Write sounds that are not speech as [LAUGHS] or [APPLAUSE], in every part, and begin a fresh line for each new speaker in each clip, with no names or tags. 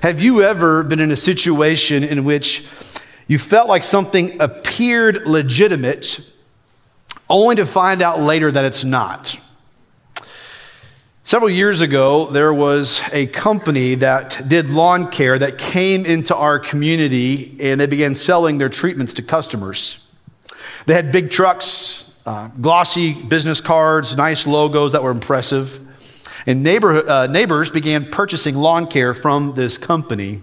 Have you ever been in a situation in which you felt like something appeared legitimate only to find out later that it's not? Several years ago, there was a company that did lawn care that came into our community and they began selling their treatments to customers. They had big trucks, uh, glossy business cards, nice logos that were impressive. And neighbor, uh, neighbors began purchasing lawn care from this company.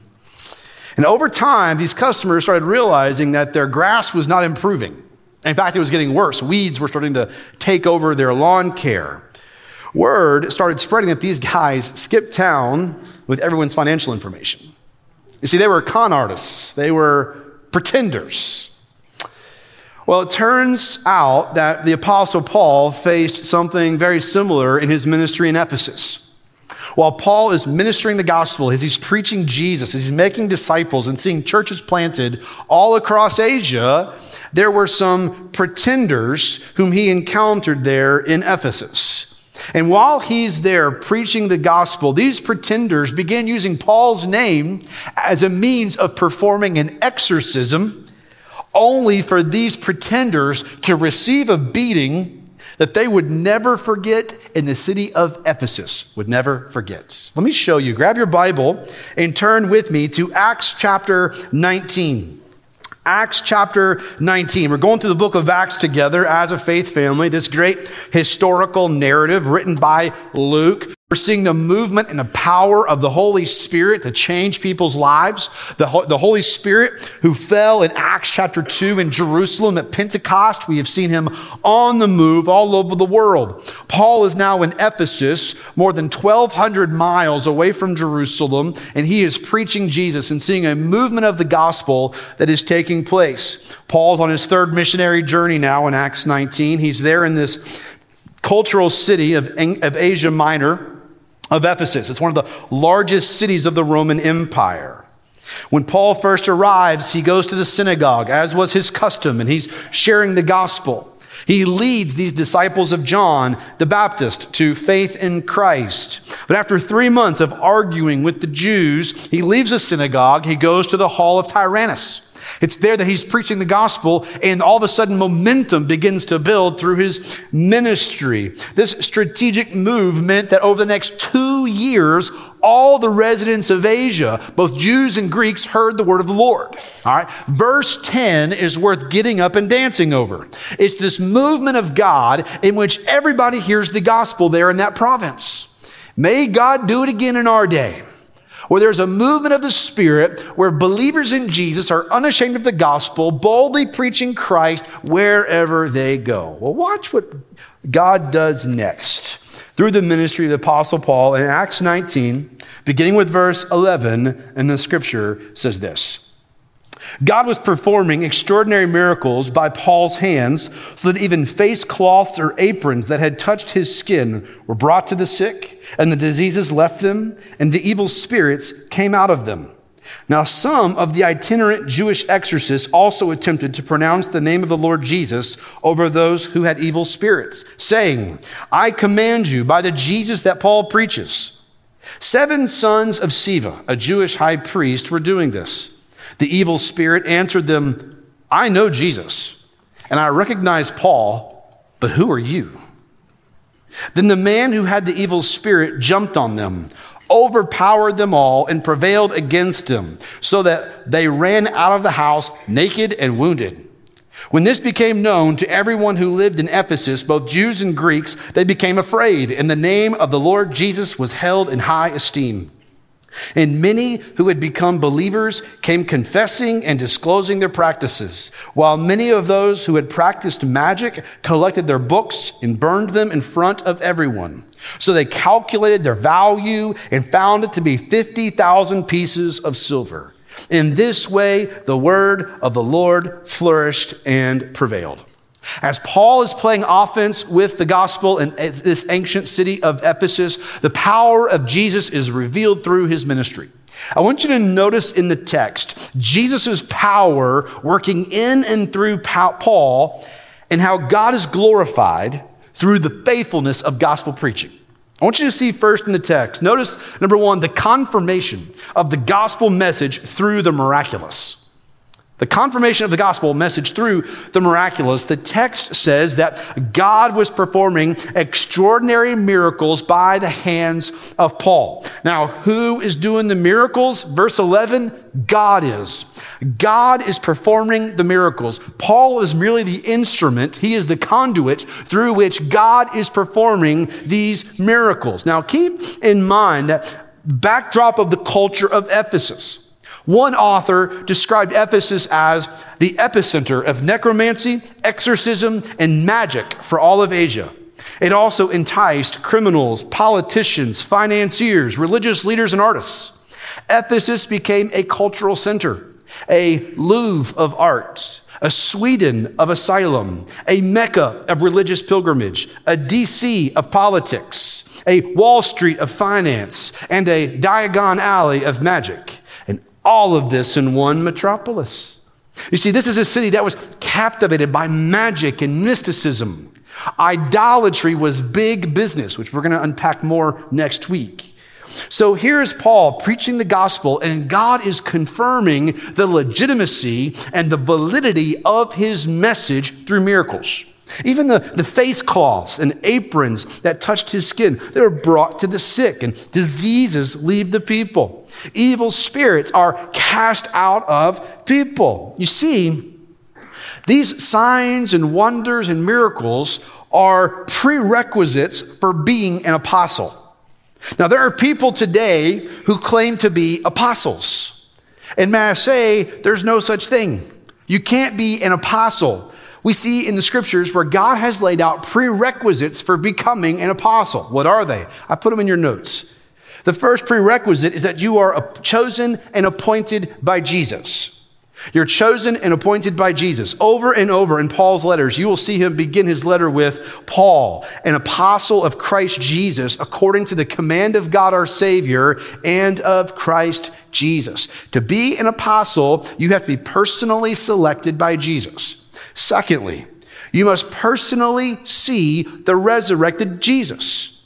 And over time, these customers started realizing that their grass was not improving. In fact, it was getting worse. Weeds were starting to take over their lawn care. Word started spreading that these guys skipped town with everyone's financial information. You see, they were con artists, they were pretenders. Well, it turns out that the Apostle Paul faced something very similar in his ministry in Ephesus. While Paul is ministering the gospel, as he's preaching Jesus, as he's making disciples and seeing churches planted all across Asia, there were some pretenders whom he encountered there in Ephesus. And while he's there preaching the gospel, these pretenders begin using Paul's name as a means of performing an exorcism, only for these pretenders to receive a beating that they would never forget in the city of Ephesus, would never forget. Let me show you. Grab your Bible and turn with me to Acts chapter 19. Acts chapter 19. We're going through the book of Acts together as a faith family, this great historical narrative written by Luke. We're seeing the movement and the power of the Holy Spirit to change people's lives. The, the Holy Spirit who fell in Acts chapter 2 in Jerusalem at Pentecost. We have seen him on the move all over the world. Paul is now in Ephesus, more than 1,200 miles away from Jerusalem, and he is preaching Jesus and seeing a movement of the gospel that is taking place. Paul's on his third missionary journey now in Acts 19. He's there in this cultural city of, of Asia Minor of Ephesus. It's one of the largest cities of the Roman Empire. When Paul first arrives, he goes to the synagogue, as was his custom, and he's sharing the gospel. He leads these disciples of John the Baptist to faith in Christ. But after three months of arguing with the Jews, he leaves the synagogue. He goes to the hall of Tyrannus. It's there that he's preaching the gospel, and all of a sudden, momentum begins to build through his ministry. This strategic move meant that over the next two years, all the residents of Asia, both Jews and Greeks, heard the word of the Lord. All right. Verse 10 is worth getting up and dancing over. It's this movement of God in which everybody hears the gospel there in that province. May God do it again in our day where there's a movement of the Spirit where believers in Jesus are unashamed of the gospel, boldly preaching Christ wherever they go. Well, watch what God does next through the ministry of the Apostle Paul in Acts 19, beginning with verse 11, and the scripture says this. God was performing extraordinary miracles by Paul's hands so that even face cloths or aprons that had touched his skin were brought to the sick, and the diseases left them, and the evil spirits came out of them. Now, some of the itinerant Jewish exorcists also attempted to pronounce the name of the Lord Jesus over those who had evil spirits, saying, I command you by the Jesus that Paul preaches. Seven sons of Sceva, a Jewish high priest, were doing this. The evil spirit answered them, I know Jesus, and I recognize Paul, but who are you? Then the man who had the evil spirit jumped on them, overpowered them all, and prevailed against them, so that they ran out of the house naked and wounded. When this became known to everyone who lived in Ephesus, both Jews and Greeks, they became afraid, and the name of the Lord Jesus was held in high esteem. And many who had become believers came confessing and disclosing their practices, while many of those who had practiced magic collected their books and burned them in front of everyone. So they calculated their value and found it to be 50,000 pieces of silver. In this way, the word of the Lord flourished and prevailed. As Paul is playing offense with the gospel in this ancient city of Ephesus, the power of Jesus is revealed through his ministry. I want you to notice in the text Jesus' power working in and through Paul and how God is glorified through the faithfulness of gospel preaching. I want you to see first in the text. Notice, number one, the confirmation of the gospel message through the miraculous. The confirmation of the gospel message through the miraculous. The text says that God was performing extraordinary miracles by the hands of Paul. Now, who is doing the miracles? Verse 11 God is. God is performing the miracles. Paul is merely the instrument, he is the conduit through which God is performing these miracles. Now, keep in mind that backdrop of the culture of Ephesus. One author described Ephesus as the epicenter of necromancy, exorcism, and magic for all of Asia. It also enticed criminals, politicians, financiers, religious leaders, and artists. Ephesus became a cultural center, a Louvre of art, a Sweden of asylum, a Mecca of religious pilgrimage, a DC of politics, a Wall Street of finance, and a Diagon Alley of magic. All of this in one metropolis. You see, this is a city that was captivated by magic and mysticism. Idolatry was big business, which we're going to unpack more next week. So here's Paul preaching the gospel, and God is confirming the legitimacy and the validity of his message through miracles. Even the, the face cloths and aprons that touched his skin, they were brought to the sick, and diseases leave the people. Evil spirits are cast out of people. You see, these signs and wonders and miracles are prerequisites for being an apostle. Now, there are people today who claim to be apostles. And may I say, there's no such thing. You can't be an apostle we see in the scriptures where God has laid out prerequisites for becoming an apostle. What are they? I put them in your notes. The first prerequisite is that you are chosen and appointed by Jesus. You're chosen and appointed by Jesus. Over and over in Paul's letters, you will see him begin his letter with Paul, an apostle of Christ Jesus, according to the command of God our Savior and of Christ Jesus. To be an apostle, you have to be personally selected by Jesus. Secondly, you must personally see the resurrected Jesus.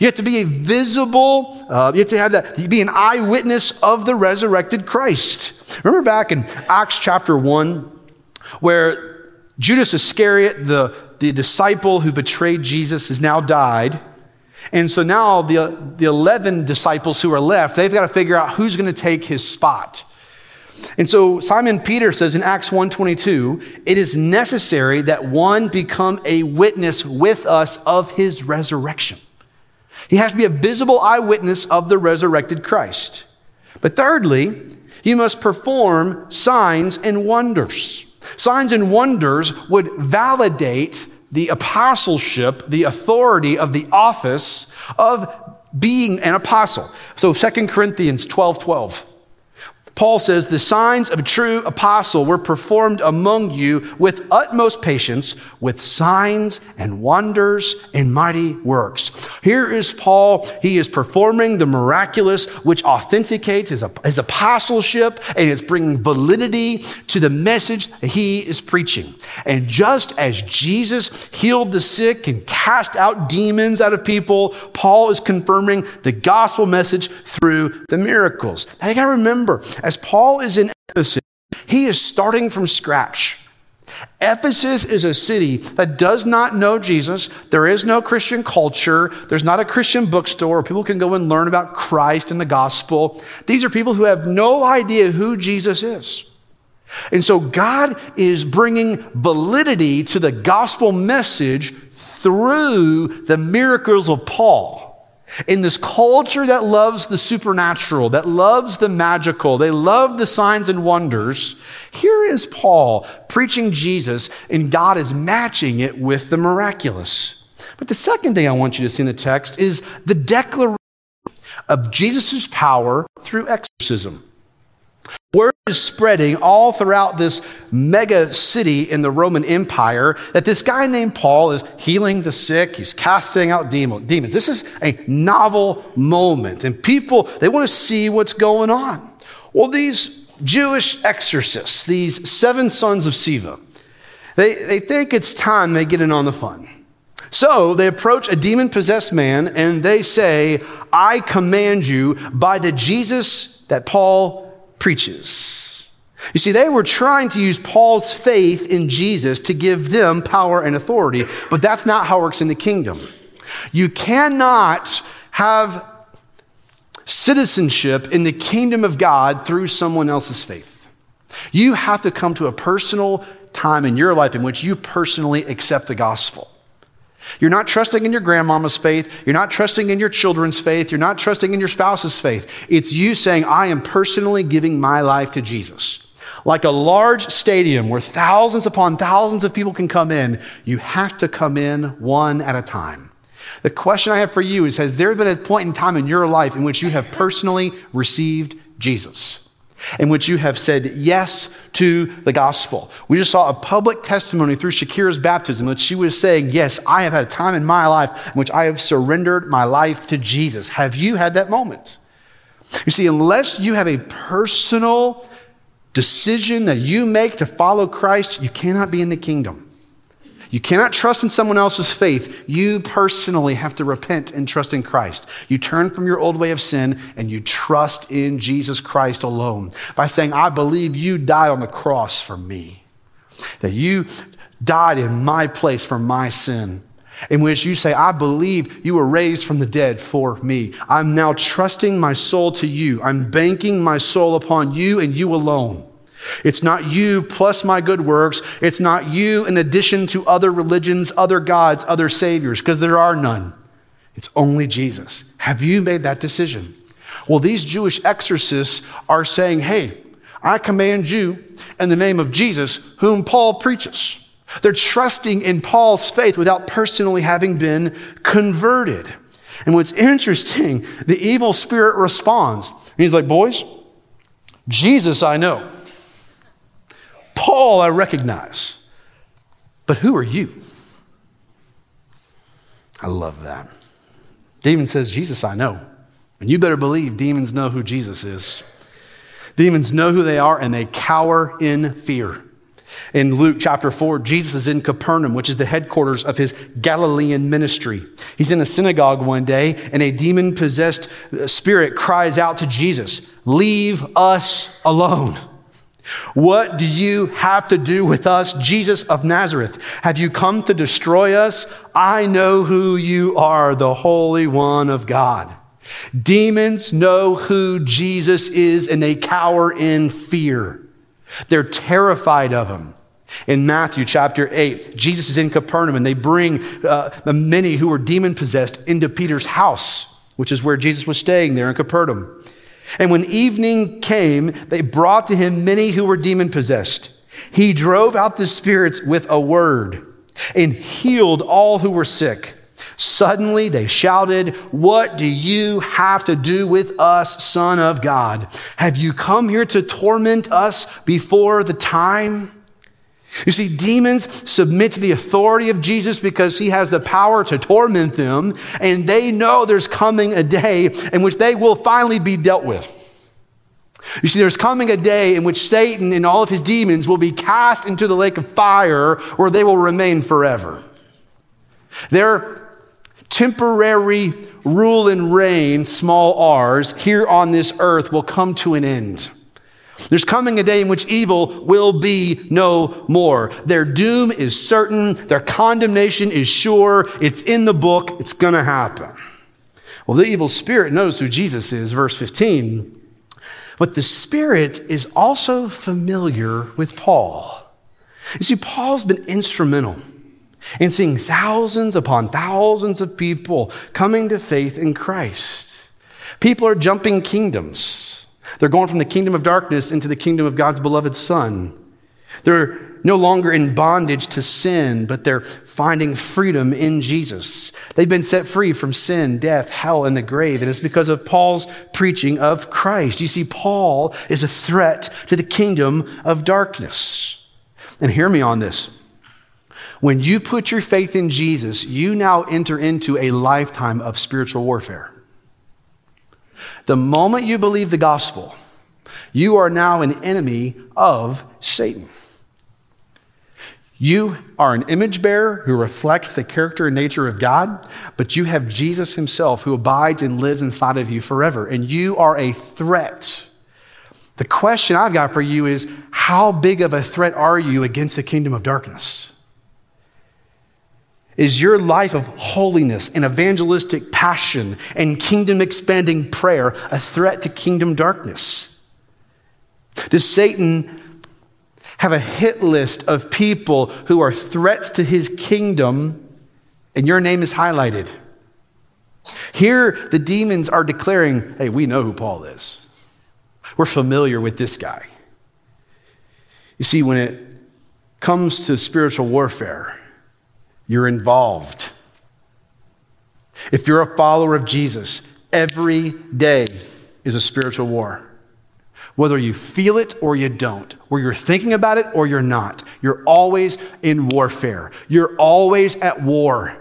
You have to be a visible, uh, you have to have that, be an eyewitness of the resurrected Christ. Remember back in Acts chapter 1, where Judas Iscariot, the, the disciple who betrayed Jesus, has now died. And so now the, the 11 disciples who are left, they've got to figure out who's going to take his spot. And so Simon Peter says in Acts 1:22, it is necessary that one become a witness with us of his resurrection. He has to be a visible eyewitness of the resurrected Christ. But thirdly, he must perform signs and wonders. Signs and wonders would validate the apostleship, the authority of the office of being an apostle. So 2 Corinthians 12 12. Paul says, The signs of a true apostle were performed among you with utmost patience, with signs and wonders and mighty works. Here is Paul. He is performing the miraculous, which authenticates his, his apostleship and is bringing validity to the message that he is preaching. And just as Jesus healed the sick and cast out demons out of people, Paul is confirming the gospel message through the miracles. Now you gotta remember, as Paul is in Ephesus, he is starting from scratch. Ephesus is a city that does not know Jesus. There is no Christian culture. There's not a Christian bookstore where people can go and learn about Christ and the gospel. These are people who have no idea who Jesus is. And so God is bringing validity to the gospel message through the miracles of Paul. In this culture that loves the supernatural, that loves the magical, they love the signs and wonders, here is Paul preaching Jesus, and God is matching it with the miraculous. But the second thing I want you to see in the text is the declaration of Jesus' power through exorcism. Word is spreading all throughout this mega city in the Roman Empire that this guy named Paul is healing the sick, he's casting out demons. This is a novel moment, and people, they want to see what's going on. Well, these Jewish exorcists, these seven sons of Sceva, they, they think it's time they get in on the fun. So they approach a demon possessed man and they say, I command you by the Jesus that Paul preaches. You see, they were trying to use Paul's faith in Jesus to give them power and authority, but that's not how it works in the kingdom. You cannot have citizenship in the kingdom of God through someone else's faith. You have to come to a personal time in your life in which you personally accept the gospel. You're not trusting in your grandmama's faith. You're not trusting in your children's faith. You're not trusting in your spouse's faith. It's you saying, I am personally giving my life to Jesus. Like a large stadium where thousands upon thousands of people can come in, you have to come in one at a time. The question I have for you is Has there been a point in time in your life in which you have personally received Jesus? In which you have said yes to the gospel. We just saw a public testimony through Shakira's baptism, which she was saying, Yes, I have had a time in my life in which I have surrendered my life to Jesus. Have you had that moment? You see, unless you have a personal decision that you make to follow Christ, you cannot be in the kingdom. You cannot trust in someone else's faith. You personally have to repent and trust in Christ. You turn from your old way of sin and you trust in Jesus Christ alone by saying, I believe you died on the cross for me, that you died in my place for my sin. In which you say, I believe you were raised from the dead for me. I'm now trusting my soul to you. I'm banking my soul upon you and you alone. It's not you plus my good works. It's not you in addition to other religions, other gods, other saviors, because there are none. It's only Jesus. Have you made that decision? Well, these Jewish exorcists are saying, hey, I command you in the name of Jesus, whom Paul preaches. They're trusting in Paul's faith without personally having been converted. And what's interesting, the evil spirit responds. He's like, boys, Jesus I know. Paul I recognize. But who are you? I love that. Demon says, Jesus I know. And you better believe demons know who Jesus is. Demons know who they are and they cower in fear. In Luke chapter 4, Jesus is in Capernaum, which is the headquarters of his Galilean ministry. He's in a synagogue one day, and a demon possessed spirit cries out to Jesus, Leave us alone. What do you have to do with us, Jesus of Nazareth? Have you come to destroy us? I know who you are, the Holy One of God. Demons know who Jesus is and they cower in fear. They're terrified of him. In Matthew chapter 8, Jesus is in Capernaum and they bring uh, many who were demon possessed into Peter's house, which is where Jesus was staying there in Capernaum. And when evening came, they brought to him many who were demon possessed. He drove out the spirits with a word and healed all who were sick. Suddenly they shouted, What do you have to do with us, Son of God? Have you come here to torment us before the time? You see, demons submit to the authority of Jesus because he has the power to torment them, and they know there's coming a day in which they will finally be dealt with. You see, there's coming a day in which Satan and all of his demons will be cast into the lake of fire where they will remain forever. Their temporary rule and reign, small r's, here on this earth will come to an end. There's coming a day in which evil will be no more. Their doom is certain. Their condemnation is sure. It's in the book. It's going to happen. Well, the evil spirit knows who Jesus is, verse 15. But the spirit is also familiar with Paul. You see, Paul's been instrumental in seeing thousands upon thousands of people coming to faith in Christ. People are jumping kingdoms. They're going from the kingdom of darkness into the kingdom of God's beloved Son. They're no longer in bondage to sin, but they're finding freedom in Jesus. They've been set free from sin, death, hell, and the grave. And it's because of Paul's preaching of Christ. You see, Paul is a threat to the kingdom of darkness. And hear me on this. When you put your faith in Jesus, you now enter into a lifetime of spiritual warfare. The moment you believe the gospel, you are now an enemy of Satan. You are an image bearer who reflects the character and nature of God, but you have Jesus himself who abides and lives inside of you forever, and you are a threat. The question I've got for you is how big of a threat are you against the kingdom of darkness? Is your life of holiness and evangelistic passion and kingdom expanding prayer a threat to kingdom darkness? Does Satan have a hit list of people who are threats to his kingdom and your name is highlighted? Here, the demons are declaring, hey, we know who Paul is. We're familiar with this guy. You see, when it comes to spiritual warfare, you're involved. If you're a follower of Jesus, every day is a spiritual war. Whether you feel it or you don't, where you're thinking about it or you're not, you're always in warfare. You're always at war.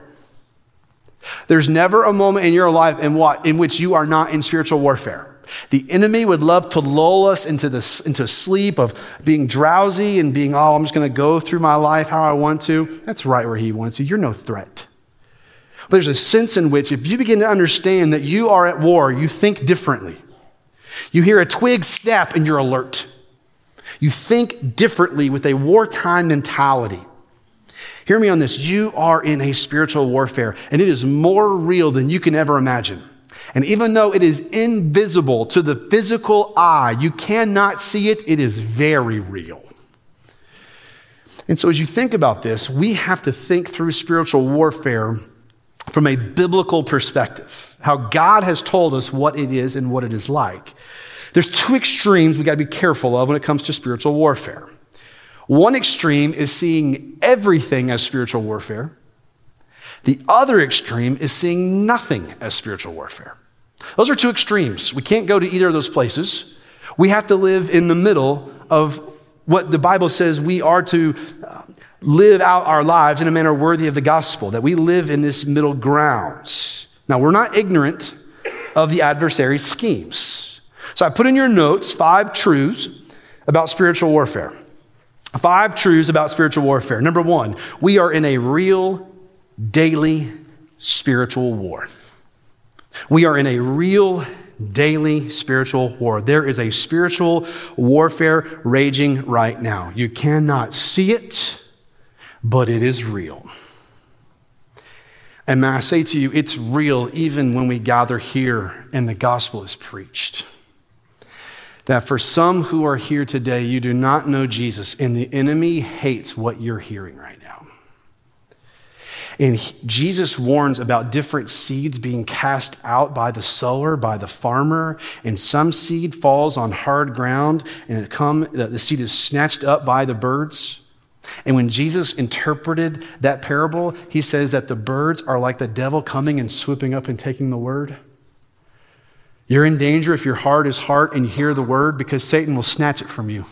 There's never a moment in your life in, what, in which you are not in spiritual warfare. The enemy would love to lull us into this into sleep of being drowsy and being, oh, I'm just going to go through my life how I want to. That's right where he wants you. You're no threat. But there's a sense in which if you begin to understand that you are at war, you think differently. You hear a twig snap and you're alert. You think differently with a wartime mentality. Hear me on this. You are in a spiritual warfare, and it is more real than you can ever imagine. And even though it is invisible to the physical eye, you cannot see it, it is very real. And so, as you think about this, we have to think through spiritual warfare from a biblical perspective, how God has told us what it is and what it is like. There's two extremes we got to be careful of when it comes to spiritual warfare. One extreme is seeing everything as spiritual warfare. The other extreme is seeing nothing as spiritual warfare. Those are two extremes. We can't go to either of those places. We have to live in the middle of what the Bible says we are to uh, live out our lives in a manner worthy of the gospel, that we live in this middle ground. Now, we're not ignorant of the adversary's schemes. So I put in your notes five truths about spiritual warfare. Five truths about spiritual warfare. Number one, we are in a real daily spiritual war. We are in a real daily spiritual war. There is a spiritual warfare raging right now. You cannot see it, but it is real. And may I say to you, it's real even when we gather here and the gospel is preached. That for some who are here today, you do not know Jesus, and the enemy hates what you're hearing right now. And he, Jesus warns about different seeds being cast out by the sower, by the farmer, and some seed falls on hard ground, and it come the, seed is snatched up by the birds. And when Jesus interpreted that parable, he says that the birds are like the devil coming and swooping up and taking the word. You're in danger if your heart is heart and you hear the word because Satan will snatch it from you.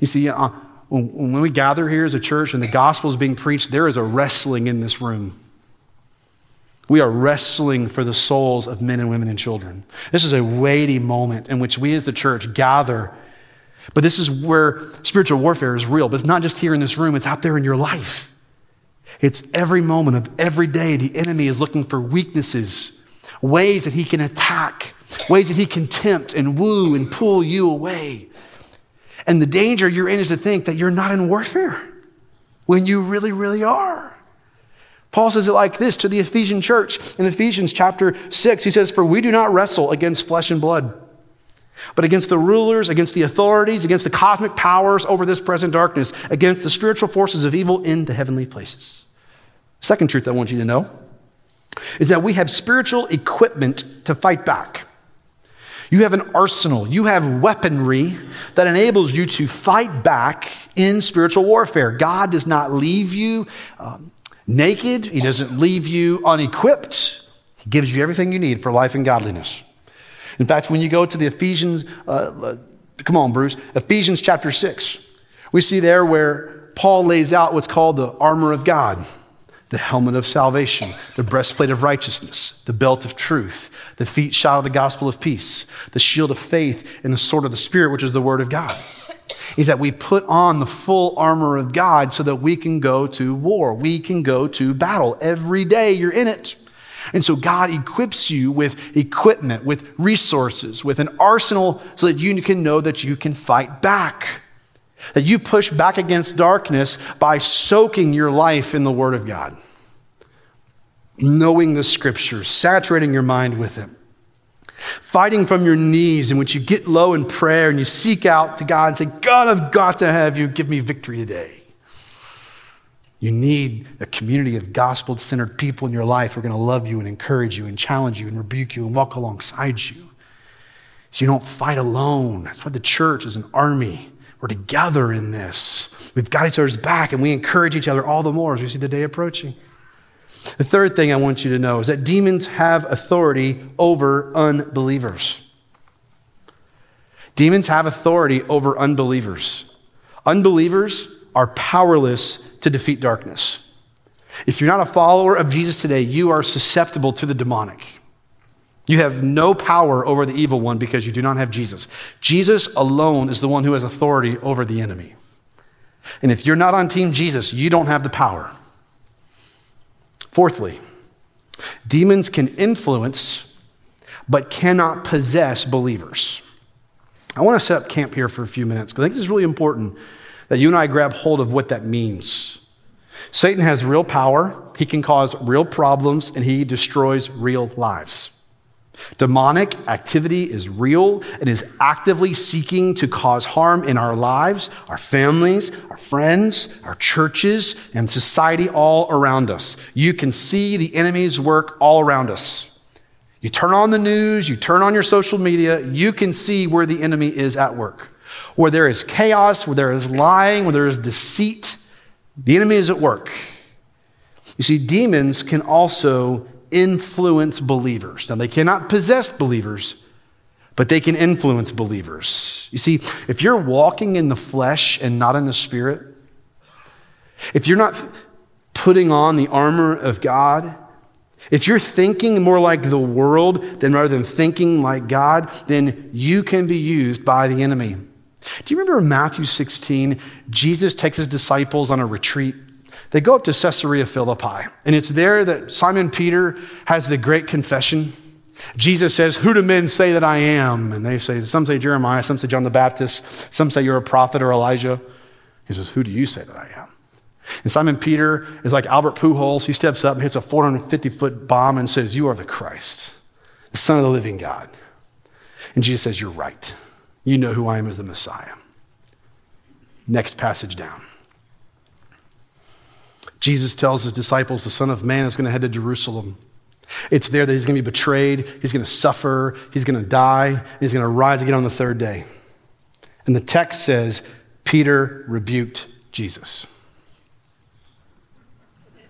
You see, uh, when we gather here as a church and the gospel is being preached, there is a wrestling in this room. We are wrestling for the souls of men and women and children. This is a weighty moment in which we as the church gather. But this is where spiritual warfare is real. But it's not just here in this room, it's out there in your life. It's every moment of every day the enemy is looking for weaknesses, ways that he can attack, ways that he can tempt and woo and pull you away. And the danger you're in is to think that you're not in warfare when you really, really are. Paul says it like this to the Ephesian church in Ephesians chapter 6. He says, For we do not wrestle against flesh and blood, but against the rulers, against the authorities, against the cosmic powers over this present darkness, against the spiritual forces of evil in the heavenly places. Second truth I want you to know is that we have spiritual equipment to fight back. You have an arsenal, you have weaponry that enables you to fight back in spiritual warfare. God does not leave you um, naked, He doesn't leave you unequipped. He gives you everything you need for life and godliness. In fact, when you go to the Ephesians, uh, uh come on, Bruce, Ephesians chapter 6, we see there where Paul lays out what's called the armor of God the helmet of salvation, the breastplate of righteousness, the belt of truth, the feet shod of the gospel of peace, the shield of faith, and the sword of the Spirit, which is the word of God. is that we put on the full armor of God so that we can go to war. We can go to battle. Every day you're in it. And so God equips you with equipment, with resources, with an arsenal so that you can know that you can fight back. That you push back against darkness by soaking your life in the Word of God, knowing the Scriptures, saturating your mind with it. Fighting from your knees, in which you get low in prayer and you seek out to God and say, God, I've got to have you give me victory today. You need a community of gospel centered people in your life who are going to love you and encourage you and challenge you and rebuke you and walk alongside you. So you don't fight alone. That's why the church is an army. We're together in this. We've got each other's back and we encourage each other all the more as we see the day approaching. The third thing I want you to know is that demons have authority over unbelievers. Demons have authority over unbelievers. Unbelievers are powerless to defeat darkness. If you're not a follower of Jesus today, you are susceptible to the demonic. You have no power over the evil one because you do not have Jesus. Jesus alone is the one who has authority over the enemy. And if you're not on Team Jesus, you don't have the power. Fourthly, demons can influence but cannot possess believers. I want to set up camp here for a few minutes because I think this is really important that you and I grab hold of what that means. Satan has real power, he can cause real problems, and he destroys real lives. Demonic activity is real and is actively seeking to cause harm in our lives, our families, our friends, our churches, and society all around us. You can see the enemy's work all around us. You turn on the news, you turn on your social media, you can see where the enemy is at work. Where there is chaos, where there is lying, where there is deceit, the enemy is at work. You see, demons can also influence believers. Now, they cannot possess believers, but they can influence believers. You see, if you're walking in the flesh and not in the spirit, if you're not putting on the armor of God, if you're thinking more like the world than rather than thinking like God, then you can be used by the enemy. Do you remember Matthew 16, Jesus takes his disciples on a retreat? They go up to Caesarea Philippi, and it's there that Simon Peter has the great confession. Jesus says, Who do men say that I am? And they say, Some say Jeremiah, some say John the Baptist, some say you're a prophet or Elijah. He says, Who do you say that I am? And Simon Peter is like Albert Pujols. He steps up and hits a 450 foot bomb and says, You are the Christ, the Son of the living God. And Jesus says, You're right. You know who I am as the Messiah. Next passage down. Jesus tells his disciples the Son of Man is going to head to Jerusalem. It's there that he's going to be betrayed, he's going to suffer, he's going to die, he's going to rise again on the third day. And the text says, Peter rebuked Jesus.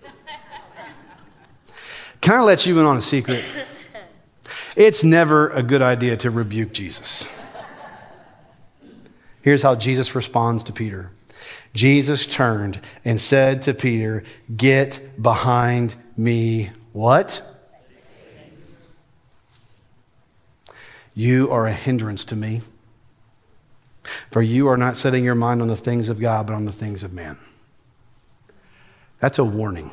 [LAUGHS] Can I let you in on a secret? It's never a good idea to rebuke Jesus. Here's how Jesus responds to Peter Jesus turned and said to Peter, Get behind me. What? You are a hindrance to me. For you are not setting your mind on the things of God, but on the things of man. That's a warning.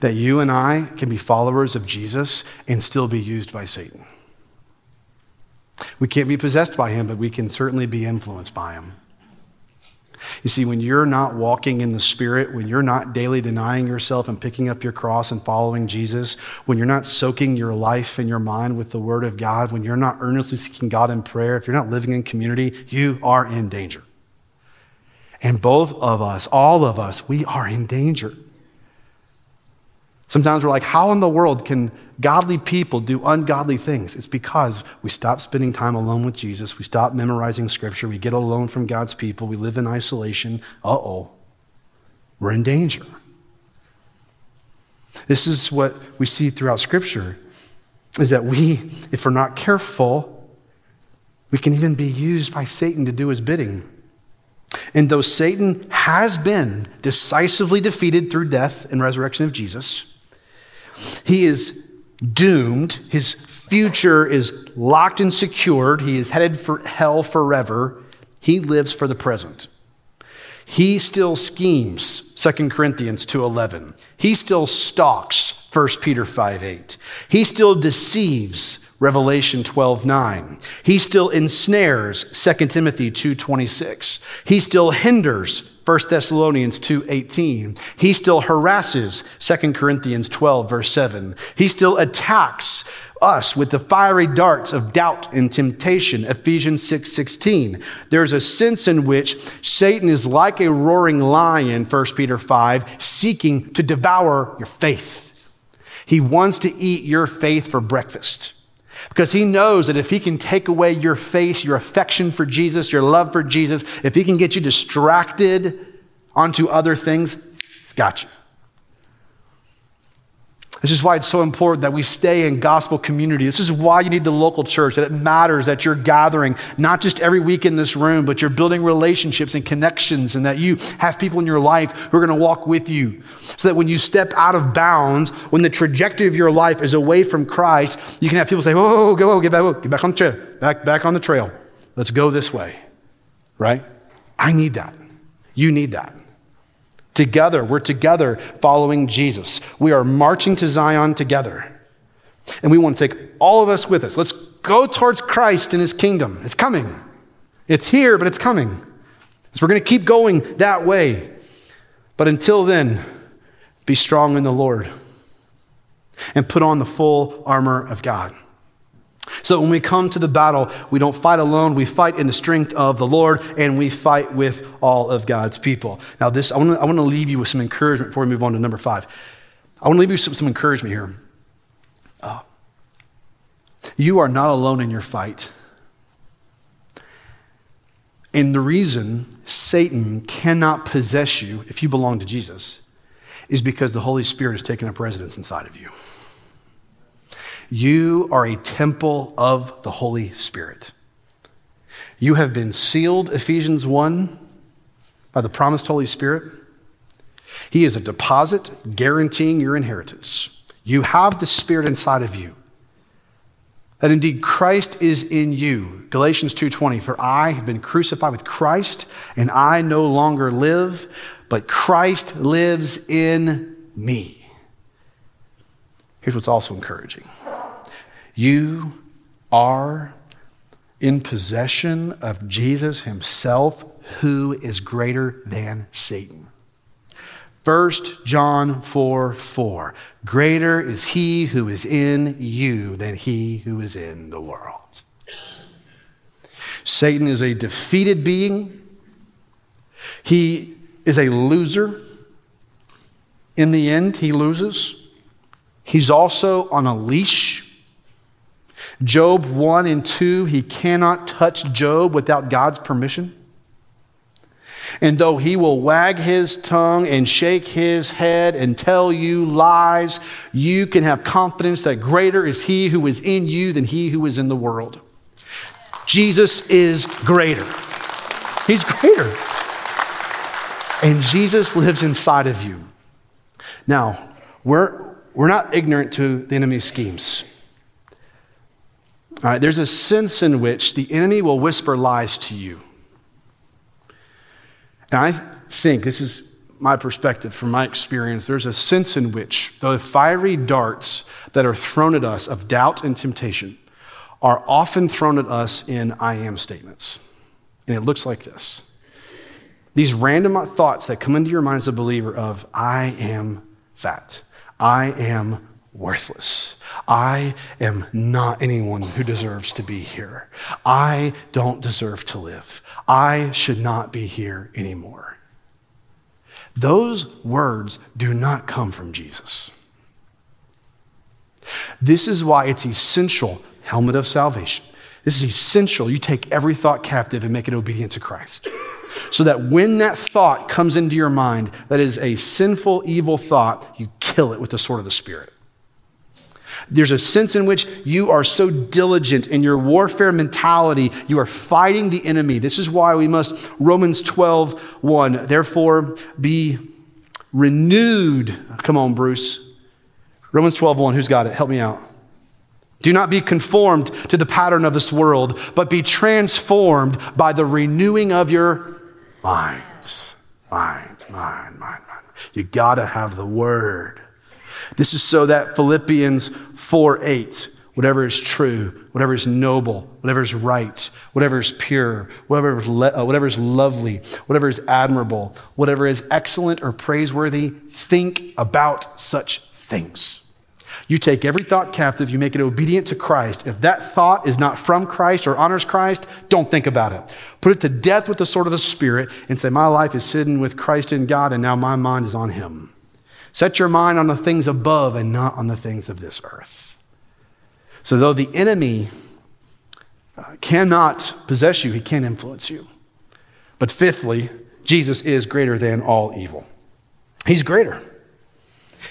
That you and I can be followers of Jesus and still be used by Satan. We can't be possessed by him, but we can certainly be influenced by him. You see, when you're not walking in the Spirit, when you're not daily denying yourself and picking up your cross and following Jesus, when you're not soaking your life and your mind with the Word of God, when you're not earnestly seeking God in prayer, if you're not living in community, you are in danger. And both of us, all of us, we are in danger. Sometimes we're like, how in the world can godly people do ungodly things? It's because we stop spending time alone with Jesus. We stop memorizing scripture. We get alone from God's people. We live in isolation. Uh oh, we're in danger. This is what we see throughout scripture is that we, if we're not careful, we can even be used by Satan to do his bidding. And though Satan has been decisively defeated through death and resurrection of Jesus, he is doomed. His future is locked and secured. He is headed for hell forever. He lives for the present. He still schemes, 2 Corinthians 2:11. He still stalks, 1 Peter 5:8. He still deceives, Revelation 12:9. He still ensnares, 2 Timothy 2:26. He still hinders, 1 Thessalonians 2:18. He still harasses 2 Corinthians 12 verse 7. He still attacks us with the fiery darts of doubt and temptation Ephesians 6:16. 6, There's a sense in which Satan is like a roaring lion 1 Peter 5 seeking to devour your faith. He wants to eat your faith for breakfast. Because he knows that if he can take away your faith, your affection for Jesus, your love for Jesus, if he can get you distracted onto other things, he's got you. This is why it's so important that we stay in gospel community. This is why you need the local church, that it matters that you're gathering, not just every week in this room, but you're building relationships and connections, and that you have people in your life who are going to walk with you. So that when you step out of bounds, when the trajectory of your life is away from Christ, you can have people say, Whoa, go, whoa, get back, whoa, get back on the trail, back, back on the trail. Let's go this way. Right? I need that. You need that. Together, we're together following Jesus. We are marching to Zion together. And we want to take all of us with us. Let's go towards Christ and his kingdom. It's coming. It's here, but it's coming. So we're going to keep going that way. But until then, be strong in the Lord and put on the full armor of God. So when we come to the battle, we don't fight alone. We fight in the strength of the Lord, and we fight with all of God's people. Now, this I want to, leave you with some encouragement before we move on to number five. I want to leave you with some, some encouragement here. Uh, you are not alone in your fight. And the reason Satan cannot possess you if you belong to Jesus is because the Holy Spirit has taken up residence inside of you. You are a temple of the Holy Spirit. You have been sealed, Ephesians 1, by the promised Holy Spirit. He is a deposit guaranteeing your inheritance. You have the Spirit inside of you. That indeed Christ is in you. Galatians 2:20 For I have been crucified with Christ and I no longer live but Christ lives in me. Here's what's also encouraging. You are in possession of Jesus himself, who is greater than Satan. 1 John 4 4. Greater is he who is in you than he who is in the world. Satan is a defeated being. He is a loser. In the end, he loses. He's also on a leash. Job 1 and 2, he cannot touch Job without God's permission. And though he will wag his tongue and shake his head and tell you lies, you can have confidence that greater is he who is in you than he who is in the world. Jesus is greater. He's greater. And Jesus lives inside of you. Now, we're, we're not ignorant to the enemy's schemes. All right, there's a sense in which the enemy will whisper lies to you. And I think, this is my perspective from my experience, there's a sense in which the fiery darts that are thrown at us of doubt and temptation are often thrown at us in I am statements. And it looks like this these random thoughts that come into your mind as a believer of, I am fat, I am worthless. I am not anyone who deserves to be here. I don't deserve to live. I should not be here anymore. Those words do not come from Jesus. This is why it's essential, helmet of salvation. This is essential. You take every thought captive and make it obedient to Christ. So that when that thought comes into your mind that is a sinful, evil thought, you kill it with the sword of the Spirit. There's a sense in which you are so diligent in your warfare mentality. You are fighting the enemy. This is why we must, Romans 12, 1, therefore be renewed. Come on, Bruce. Romans 12, 1, who's got it? Help me out. Do not be conformed to the pattern of this world, but be transformed by the renewing of your minds. Mind, mind, mind, mind. You gotta have the word. This is so that Philippians 4 8, whatever is true, whatever is noble, whatever is right, whatever is pure, whatever uh, whatever is lovely, whatever is admirable, whatever is excellent or praiseworthy, think about such things. You take every thought captive, you make it obedient to Christ. If that thought is not from Christ or honors Christ, don't think about it. Put it to death with the sword of the Spirit and say, My life is sitting with Christ in God, and now my mind is on Him. Set your mind on the things above and not on the things of this earth. So, though the enemy uh, cannot possess you, he can influence you. But fifthly, Jesus is greater than all evil. He's greater.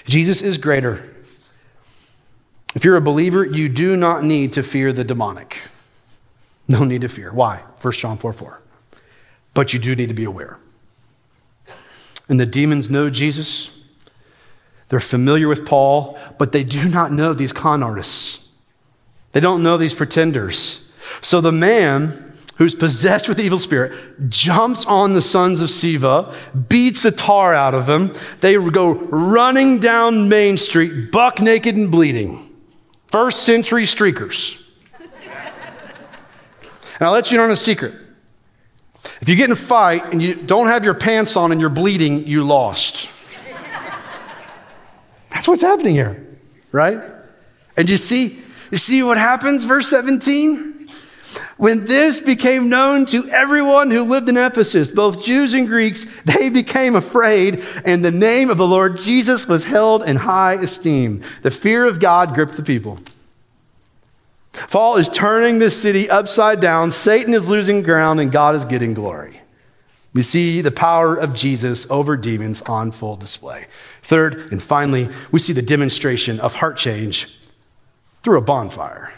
Jesus is greater. If you're a believer, you do not need to fear the demonic. No need to fear. Why? 1 John 4 4. But you do need to be aware. And the demons know Jesus. They're familiar with Paul, but they do not know these con artists. They don't know these pretenders. So the man who's possessed with the evil spirit jumps on the sons of Sceva, beats the tar out of them. They go running down Main Street, buck naked and bleeding. First century streakers. and I'll let you know a secret. If you get in a fight and you don't have your pants on and you're bleeding, you lost. That's what's happening here, right? And you see, you see what happens, verse 17? When this became known to everyone who lived in Ephesus, both Jews and Greeks, they became afraid, and the name of the Lord Jesus was held in high esteem. The fear of God gripped the people. Paul is turning this city upside down, Satan is losing ground, and God is getting glory. We see the power of Jesus over demons on full display. Third, and finally, we see the demonstration of heart change through a bonfire.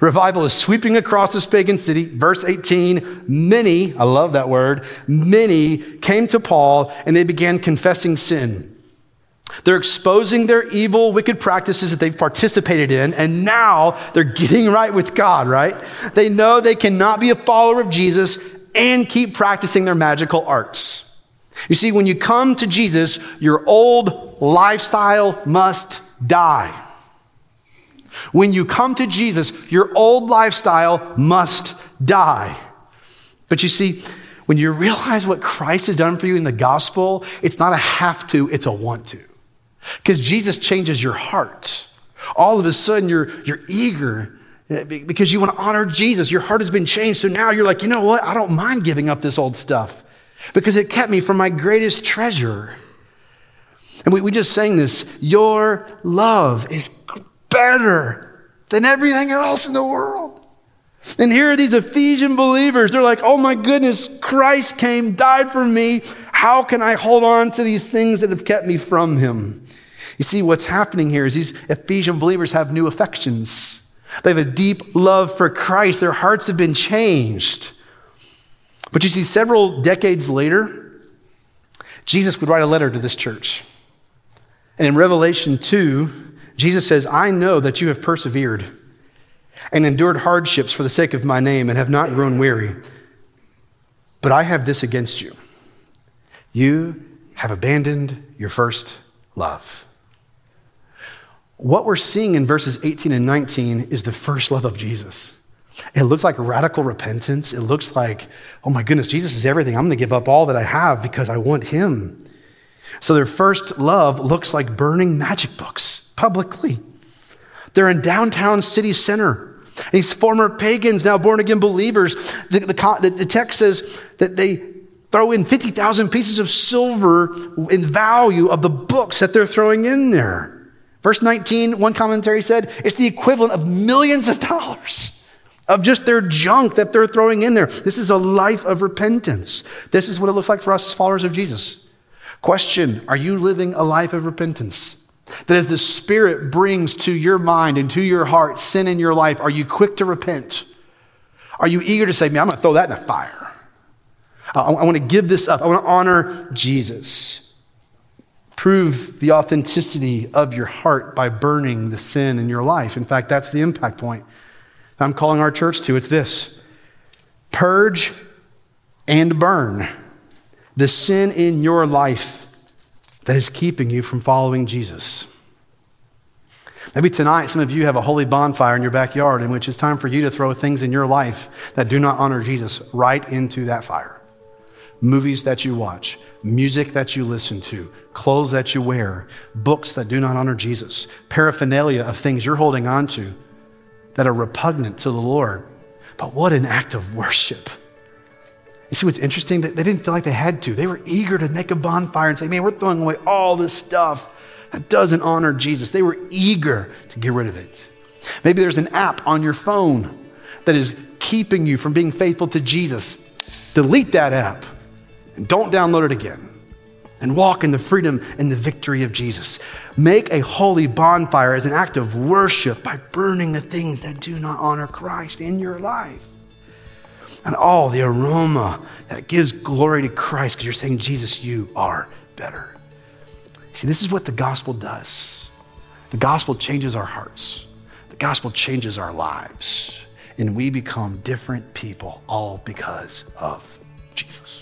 Revival is sweeping across this pagan city. Verse 18 Many, I love that word, many came to Paul and they began confessing sin. They're exposing their evil, wicked practices that they've participated in, and now they're getting right with God, right? They know they cannot be a follower of Jesus and keep practicing their magical arts. You see, when you come to Jesus, your old lifestyle must die. When you come to Jesus, your old lifestyle must die. But you see, when you realize what Christ has done for you in the gospel, it's not a have to, it's a want to. Because Jesus changes your heart. All of a sudden, you're, you're eager eh, because you want to honor Jesus. Your heart has been changed. So now you're like, you know what? I don't mind giving up this old stuff because it kept me from my greatest treasure. And we, we just sang this Your love is better than everything else in the world. And here are these Ephesian believers. They're like, oh my goodness, Christ came, died for me. How can I hold on to these things that have kept me from him? You see, what's happening here is these Ephesian believers have new affections. They have a deep love for Christ. Their hearts have been changed. But you see, several decades later, Jesus would write a letter to this church. And in Revelation 2, Jesus says, I know that you have persevered and endured hardships for the sake of my name and have not grown weary. But I have this against you you have abandoned your first love. What we're seeing in verses 18 and 19 is the first love of Jesus. It looks like radical repentance. It looks like, oh my goodness, Jesus is everything. I'm going to give up all that I have because I want him. So their first love looks like burning magic books publicly. They're in downtown city center. These former pagans, now born again believers, the, the, the text says that they throw in 50,000 pieces of silver in value of the books that they're throwing in there. Verse 19, one commentary said, it's the equivalent of millions of dollars of just their junk that they're throwing in there. This is a life of repentance. This is what it looks like for us as followers of Jesus. Question Are you living a life of repentance? That as the Spirit brings to your mind and to your heart sin in your life, are you quick to repent? Are you eager to say, Man, I'm going to throw that in the fire? I, I want to give this up. I want to honor Jesus. Prove the authenticity of your heart by burning the sin in your life. In fact, that's the impact point I'm calling our church to. It's this purge and burn the sin in your life that is keeping you from following Jesus. Maybe tonight, some of you have a holy bonfire in your backyard in which it's time for you to throw things in your life that do not honor Jesus right into that fire. Movies that you watch, music that you listen to, clothes that you wear, books that do not honor Jesus, paraphernalia of things you're holding on to that are repugnant to the Lord. But what an act of worship! You see what's interesting? They didn't feel like they had to. They were eager to make a bonfire and say, man, we're throwing away all this stuff that doesn't honor Jesus. They were eager to get rid of it. Maybe there's an app on your phone that is keeping you from being faithful to Jesus. Delete that app and don't download it again. And walk in the freedom and the victory of Jesus. Make a holy bonfire as an act of worship by burning the things that do not honor Christ in your life. And all the aroma that gives glory to Christ because you're saying, Jesus, you are better. See, this is what the gospel does. The gospel changes our hearts, the gospel changes our lives, and we become different people all because of Jesus.